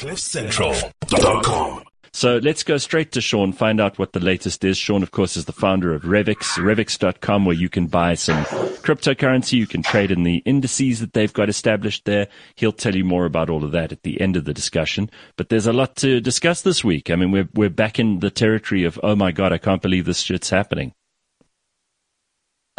CliffCentral.com. So let's go straight to Sean, find out what the latest is. Sean, of course, is the founder of Revix, revix.com, where you can buy some cryptocurrency. You can trade in the indices that they've got established there. He'll tell you more about all of that at the end of the discussion. But there's a lot to discuss this week. I mean, we're, we're back in the territory of, oh my God, I can't believe this shit's happening.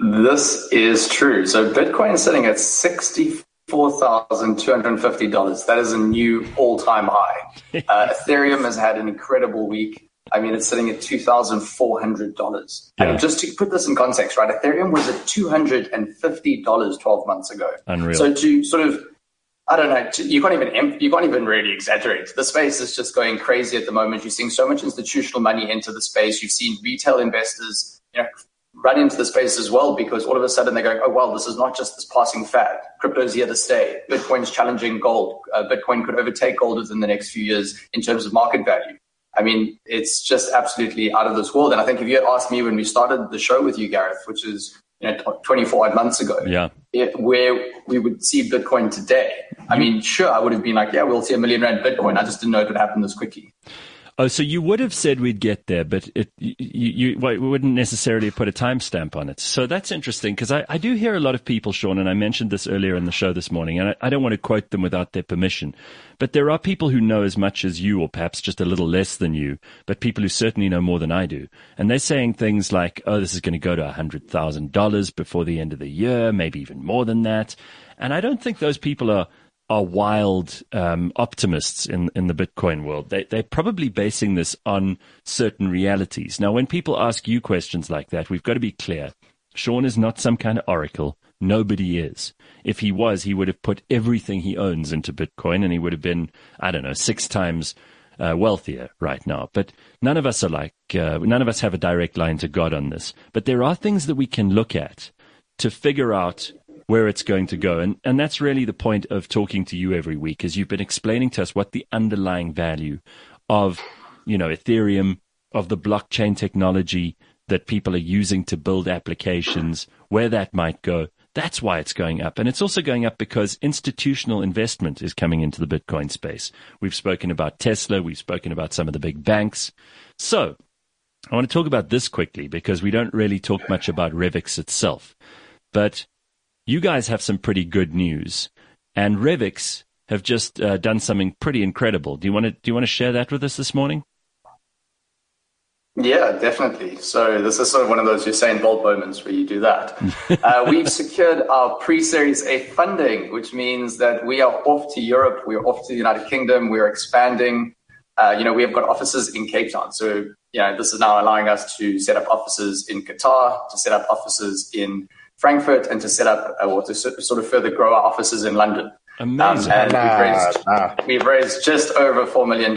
this is true. So Bitcoin is sitting at 60 $4,250. That is a new all time high. Uh, Ethereum has had an incredible week. I mean, it's sitting at $2,400. Yeah. And just to put this in context, right, Ethereum was at $250 12 months ago. Unreal. So to sort of, I don't know, you can't even you can't even really exaggerate. The space is just going crazy at the moment. You're seeing so much institutional money into the space. You've seen retail investors, you know, run into the space as well because all of a sudden they're going, oh, well, this is not just this passing fad. Crypto's here to stay. Bitcoin's challenging gold. Uh, Bitcoin could overtake gold within the next few years in terms of market value. I mean, it's just absolutely out of this world. And I think if you had asked me when we started the show with you, Gareth, which is you know, 24 odd months ago, yeah. It, where we would see Bitcoin today, I mean, sure, I would have been like, yeah, we'll see a million rand Bitcoin. I just didn't know it would happen this quickly. Oh, so you would have said we'd get there, but it, you, you, we wouldn't necessarily put a timestamp on it. So that's interesting because I, I do hear a lot of people, Sean, and I mentioned this earlier in the show this morning, and I, I don't want to quote them without their permission, but there are people who know as much as you, or perhaps just a little less than you, but people who certainly know more than I do. And they're saying things like, oh, this is going to go to $100,000 before the end of the year, maybe even more than that. And I don't think those people are are wild um, optimists in in the Bitcoin world. They they're probably basing this on certain realities. Now, when people ask you questions like that, we've got to be clear. Sean is not some kind of oracle. Nobody is. If he was, he would have put everything he owns into Bitcoin, and he would have been, I don't know, six times uh, wealthier right now. But none of us are like, uh, none of us have a direct line to God on this. But there are things that we can look at to figure out where it's going to go. And, and that's really the point of talking to you every week, is you've been explaining to us what the underlying value of, you know, Ethereum, of the blockchain technology that people are using to build applications, where that might go. That's why it's going up. And it's also going up because institutional investment is coming into the Bitcoin space. We've spoken about Tesla. We've spoken about some of the big banks. So I want to talk about this quickly because we don't really talk much about Revix itself. But you guys have some pretty good news, and Revix have just uh, done something pretty incredible. Do you want to do you want to share that with us this morning? Yeah, definitely. So this is sort of one of those Usain Bolt moments where you do that. uh, we've secured our pre-series A funding, which means that we are off to Europe, we are off to the United Kingdom, we are expanding. Uh, you know, we have got offices in Cape Town. So, you know, this is now allowing us to set up offices in Qatar, to set up offices in Frankfurt and to set up uh, or to sort of further grow our offices in London. Amazing. Um, and nah, we've, raised, nah. we've, raised, just over $4 million,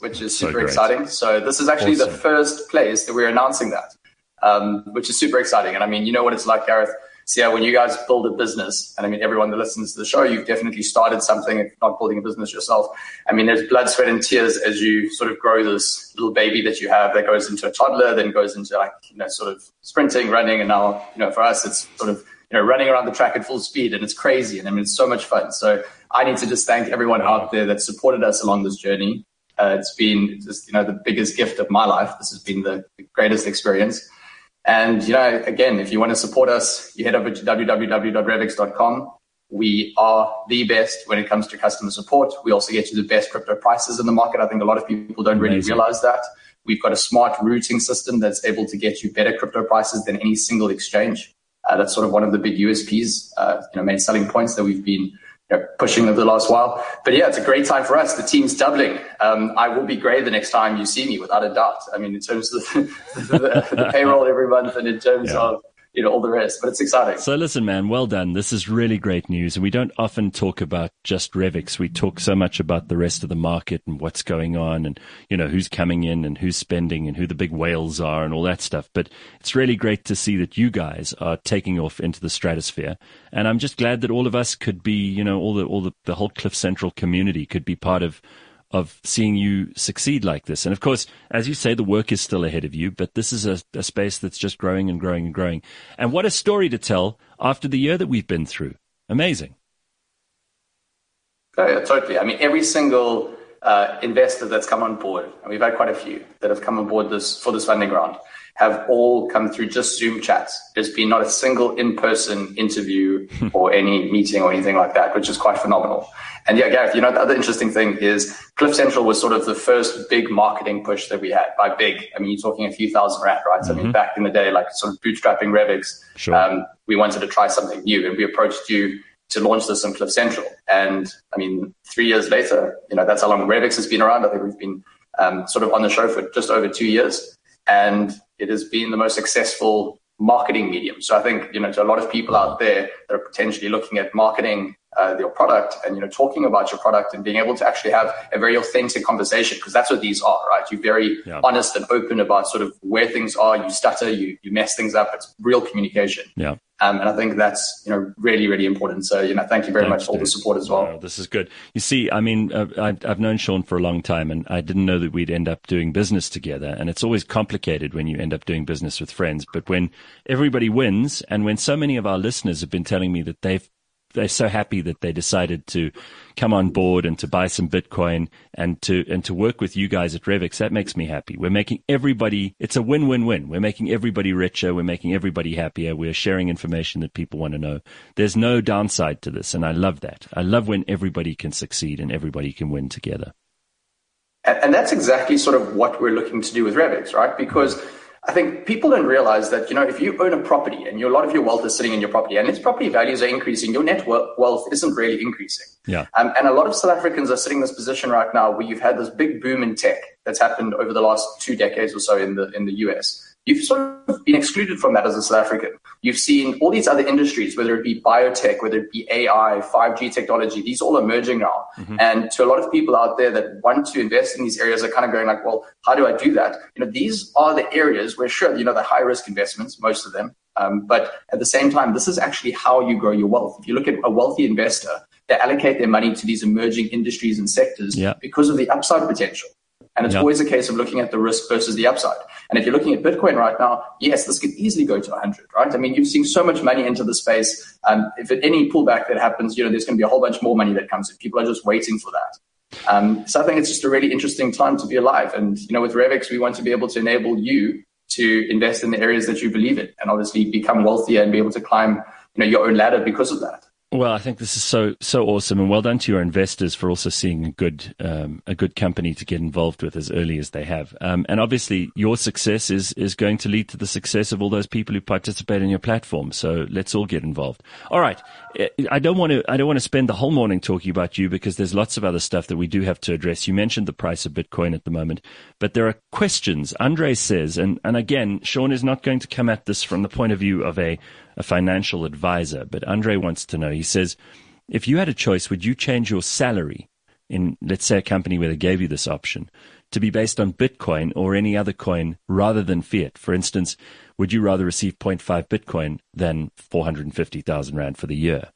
which is super so exciting. So this is actually awesome. the first place that we're announcing that, um, which is super exciting. And I mean, you know what it's like, Gareth. So yeah, when you guys build a business, and I mean, everyone that listens to the show, you've definitely started something, if not building a business yourself. I mean, there's blood, sweat, and tears as you sort of grow this little baby that you have that goes into a toddler, then goes into like, you know, sort of sprinting, running. And now, you know, for us, it's sort of, you know, running around the track at full speed and it's crazy. And I mean, it's so much fun. So I need to just thank everyone out there that supported us along this journey. Uh, it's been just, you know, the biggest gift of my life. This has been the greatest experience. And, you know, again, if you want to support us, you head over to www.revix.com. We are the best when it comes to customer support. We also get you the best crypto prices in the market. I think a lot of people don't really Amazing. realize that. We've got a smart routing system that's able to get you better crypto prices than any single exchange. Uh, that's sort of one of the big USPs, uh, you know, main selling points that we've been know, pushing over the last while. But yeah, it's a great time for us. The team's doubling. Um, I will be great the next time you see me, without a doubt. I mean, in terms of the, the, the payroll every month and in terms yeah. of you know, all the rest. But it's exciting. So listen, man, well done. This is really great news. And we don't often talk about just Revix. We talk so much about the rest of the market and what's going on and, you know, who's coming in and who's spending and who the big whales are and all that stuff. But it's really great to see that you guys are taking off into the stratosphere. And I'm just glad that all of us could be, you know, all the, all the, the whole Cliff Central community could be part of of seeing you succeed like this. And of course, as you say, the work is still ahead of you, but this is a, a, space that's just growing and growing and growing. And what a story to tell after the year that we've been through. Amazing. Oh, yeah, totally. I mean, every single uh, investor that's come on board, and we've had quite a few that have come on board this for this funding round, have all come through just Zoom chats. There's been not a single in-person interview or any meeting or anything like that, which is quite phenomenal. And yeah, Gareth, you know, the other interesting thing is Cliff Central was sort of the first big marketing push that we had. By big, I mean, you're talking a few thousand rand, right? Mm-hmm. I mean, mm-hmm. back in the day, like sort of bootstrapping Revix, sure. um, we wanted to try something new and we approached you to launch this in Cliff Central. And I mean, three years later, you know, that's how long Revix has been around. I think we've been um, sort of on the show for just over two years. And it has been the most successful marketing medium. So I think, you know, to a lot of people out there that are potentially looking at marketing uh, your product and, you know, talking about your product and being able to actually have a very authentic conversation, because that's what these are, right? You're very yeah. honest and open about sort of where things are. You stutter, you, you mess things up. It's real communication. Yeah. Um, and I think that's you know really really important. So you know, thank you very Thanks, much for all the support as well. this is good. You see, I mean, uh, I've known Sean for a long time, and I didn't know that we'd end up doing business together. And it's always complicated when you end up doing business with friends. But when everybody wins, and when so many of our listeners have been telling me that they've they're so happy that they decided to come on board and to buy some Bitcoin and to and to work with you guys at Revix. That makes me happy. We're making everybody. It's a win-win-win. We're making everybody richer. We're making everybody happier. We're sharing information that people want to know. There's no downside to this, and I love that. I love when everybody can succeed and everybody can win together. And that's exactly sort of what we're looking to do with Revix, right? Because I think people don't realize that, you know, if you own a property and a lot of your wealth is sitting in your property and its property values are increasing, your net wealth isn't really increasing. Yeah. Um, and a lot of South Africans are sitting in this position right now where you've had this big boom in tech that's happened over the last two decades or so in the, in the US. You've sort of been excluded from that as a South African. You've seen all these other industries, whether it be biotech, whether it be AI, 5G technology, these all emerging now. Mm-hmm. And to a lot of people out there that want to invest in these areas are kind of going like, well, how do I do that? You know, these are the areas where sure, you know, the high risk investments, most of them. Um, but at the same time, this is actually how you grow your wealth. If you look at a wealthy investor, they allocate their money to these emerging industries and sectors yeah. because of the upside potential. And it's always a case of looking at the risk versus the upside. And if you're looking at Bitcoin right now, yes, this could easily go to 100, right? I mean, you've seen so much money into the space. Um, if at any pullback that happens, you know, there's going to be a whole bunch more money that comes in. People are just waiting for that. Um, so I think it's just a really interesting time to be alive. And, you know, with Revix, we want to be able to enable you to invest in the areas that you believe in and obviously become wealthier and be able to climb, you know, your own ladder because of that. Well, I think this is so so awesome, and well done to your investors for also seeing a good um, a good company to get involved with as early as they have. Um, and obviously, your success is is going to lead to the success of all those people who participate in your platform. So let's all get involved. All right, I don't want to I don't want to spend the whole morning talking about you because there's lots of other stuff that we do have to address. You mentioned the price of Bitcoin at the moment, but there are questions. Andre says, and and again, Sean is not going to come at this from the point of view of a a financial advisor. But Andre wants to know, he says, if you had a choice, would you change your salary in, let's say, a company where they gave you this option to be based on Bitcoin or any other coin rather than fiat? For instance, would you rather receive 0.5 Bitcoin than 450,000 Rand for the year?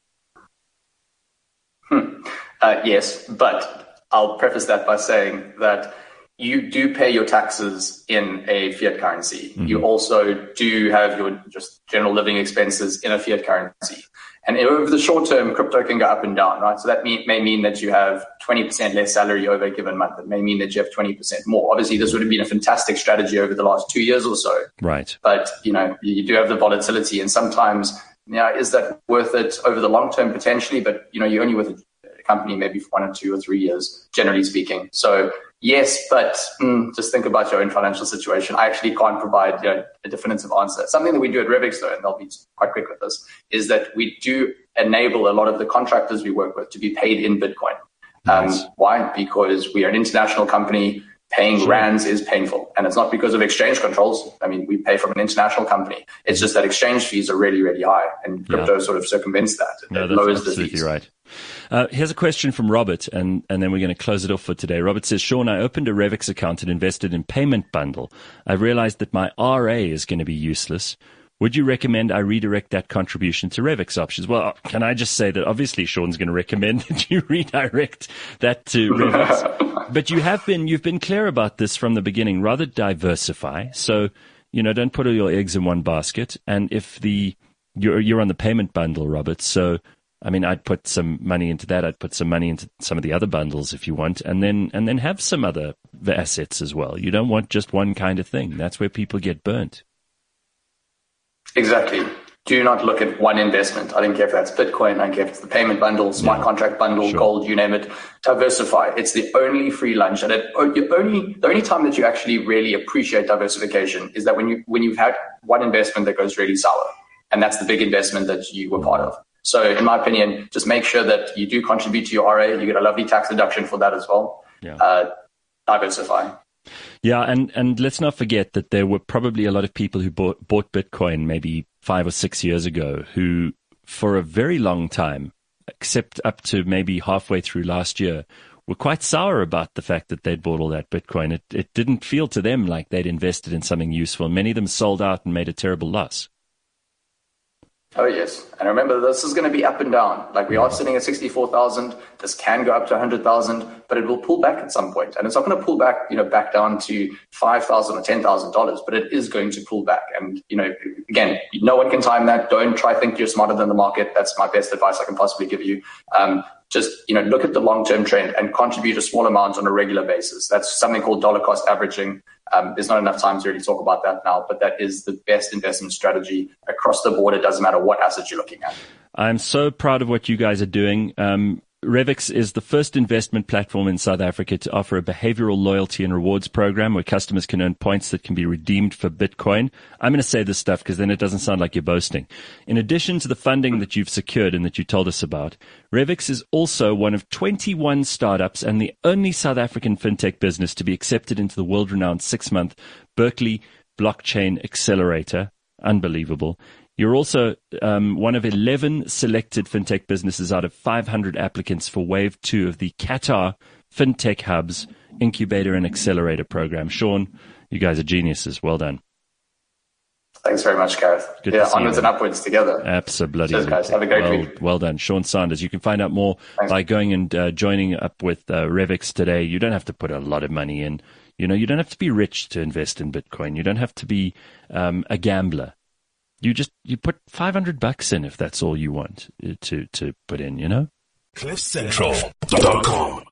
Hmm. Uh, yes, but I'll preface that by saying that you do pay your taxes in a fiat currency. Mm-hmm. You also do have your just general living expenses in a fiat currency. And over the short term, crypto can go up and down, right? So that may, may mean that you have 20% less salary over a given month. It may mean that you have 20% more. Obviously, this would have been a fantastic strategy over the last two years or so. Right. But, you know, you do have the volatility and sometimes, you know, is that worth it over the long term potentially? But, you know, you're only with a company maybe for one or two or three years, generally speaking. So Yes, but mm, just think about your own financial situation. I actually can't provide you know, a definitive answer. Something that we do at Revix, though, and they'll be quite quick with this, is that we do enable a lot of the contractors we work with to be paid in Bitcoin. Um, nice. Um, why? Because we are an international company. Paying sure. rands is painful, and it's not because of exchange controls. I mean, we pay from an international company. It's just that exchange fees are really, really high, and crypto yeah. sort of circumvents that. No, it lowers the fees. right. Uh, here's a question from Robert, and, and then we're going to close it off for today. Robert says, Sean, I opened a Revix account and invested in Payment Bundle. I realized that my RA is going to be useless. Would you recommend I redirect that contribution to Revix options? Well, can I just say that obviously Sean's going to recommend that you redirect that to Revix. but you have been, you've been clear about this from the beginning. Rather diversify. So, you know, don't put all your eggs in one basket. And if the, you're, you're on the payment bundle, Robert. So I mean, I'd put some money into that. I'd put some money into some of the other bundles if you want, and then and then have some other assets as well. You don't want just one kind of thing. That's where people get burnt. Exactly. Do not look at one investment. I don't care if that's Bitcoin, I don't care if it's the payment bundle, smart yeah. contract bundle, sure. gold, you name it. Diversify. It's the only free lunch, and it, oh, only the only time that you actually really appreciate diversification is that when you when you've had one investment that goes really sour, and that's the big investment that you were part of. So, in my opinion, just make sure that you do contribute to your RA. You get a lovely tax deduction for that as well. Yeah. Uh, diversify. Yeah, and, and let's not forget that there were probably a lot of people who bought, bought Bitcoin maybe five or six years ago who, for a very long time, except up to maybe halfway through last year, were quite sour about the fact that they'd bought all that Bitcoin. It, it didn't feel to them like they'd invested in something useful. Many of them sold out and made a terrible loss. Oh, yes. And remember, this is going to be up and down. Like we are sitting at 64,000. This can go up to 100,000, but it will pull back at some point. And it's not going to pull back, you know, back down to 5,000 or $10,000, but it is going to pull back. And, you know, again, no one can time that. Don't try think you're smarter than the market. That's my best advice I can possibly give you. Um, just you know look at the long term trend and contribute a small amount on a regular basis. That's something called dollar cost averaging. Um, there's not enough time to really talk about that now, but that is the best investment strategy across the board. It doesn't matter what asset you're looking at. I'm so proud of what you guys are doing. Um, Revix is the first investment platform in South Africa to offer a behavioral loyalty and rewards program where customers can earn points that can be redeemed for Bitcoin. I'm going to say this stuff because then it doesn't sound like you're boasting. In addition to the funding that you've secured and that you told us about, Revix is also one of 21 startups and the only South African fintech business to be accepted into the world renowned six month Berkeley Blockchain Accelerator. Unbelievable. You're also um, one of 11 selected fintech businesses out of 500 applicants for Wave 2 of the Qatar FinTech Hubs Incubator and Accelerator Program. Sean, you guys are geniuses. Well done. Thanks very much, Gareth. Good yeah, onwards and upwards together. Absolutely. Cheers, guys. Have a great well, week. Well done. Sean Sanders. You can find out more Thanks. by going and uh, joining up with uh, Revix today. You don't have to put a lot of money in. You know, you don't have to be rich to invest in Bitcoin. You don't have to be um, a gambler you just you put 500 bucks in if that's all you want uh, to to put in you know? Cliffcentral.com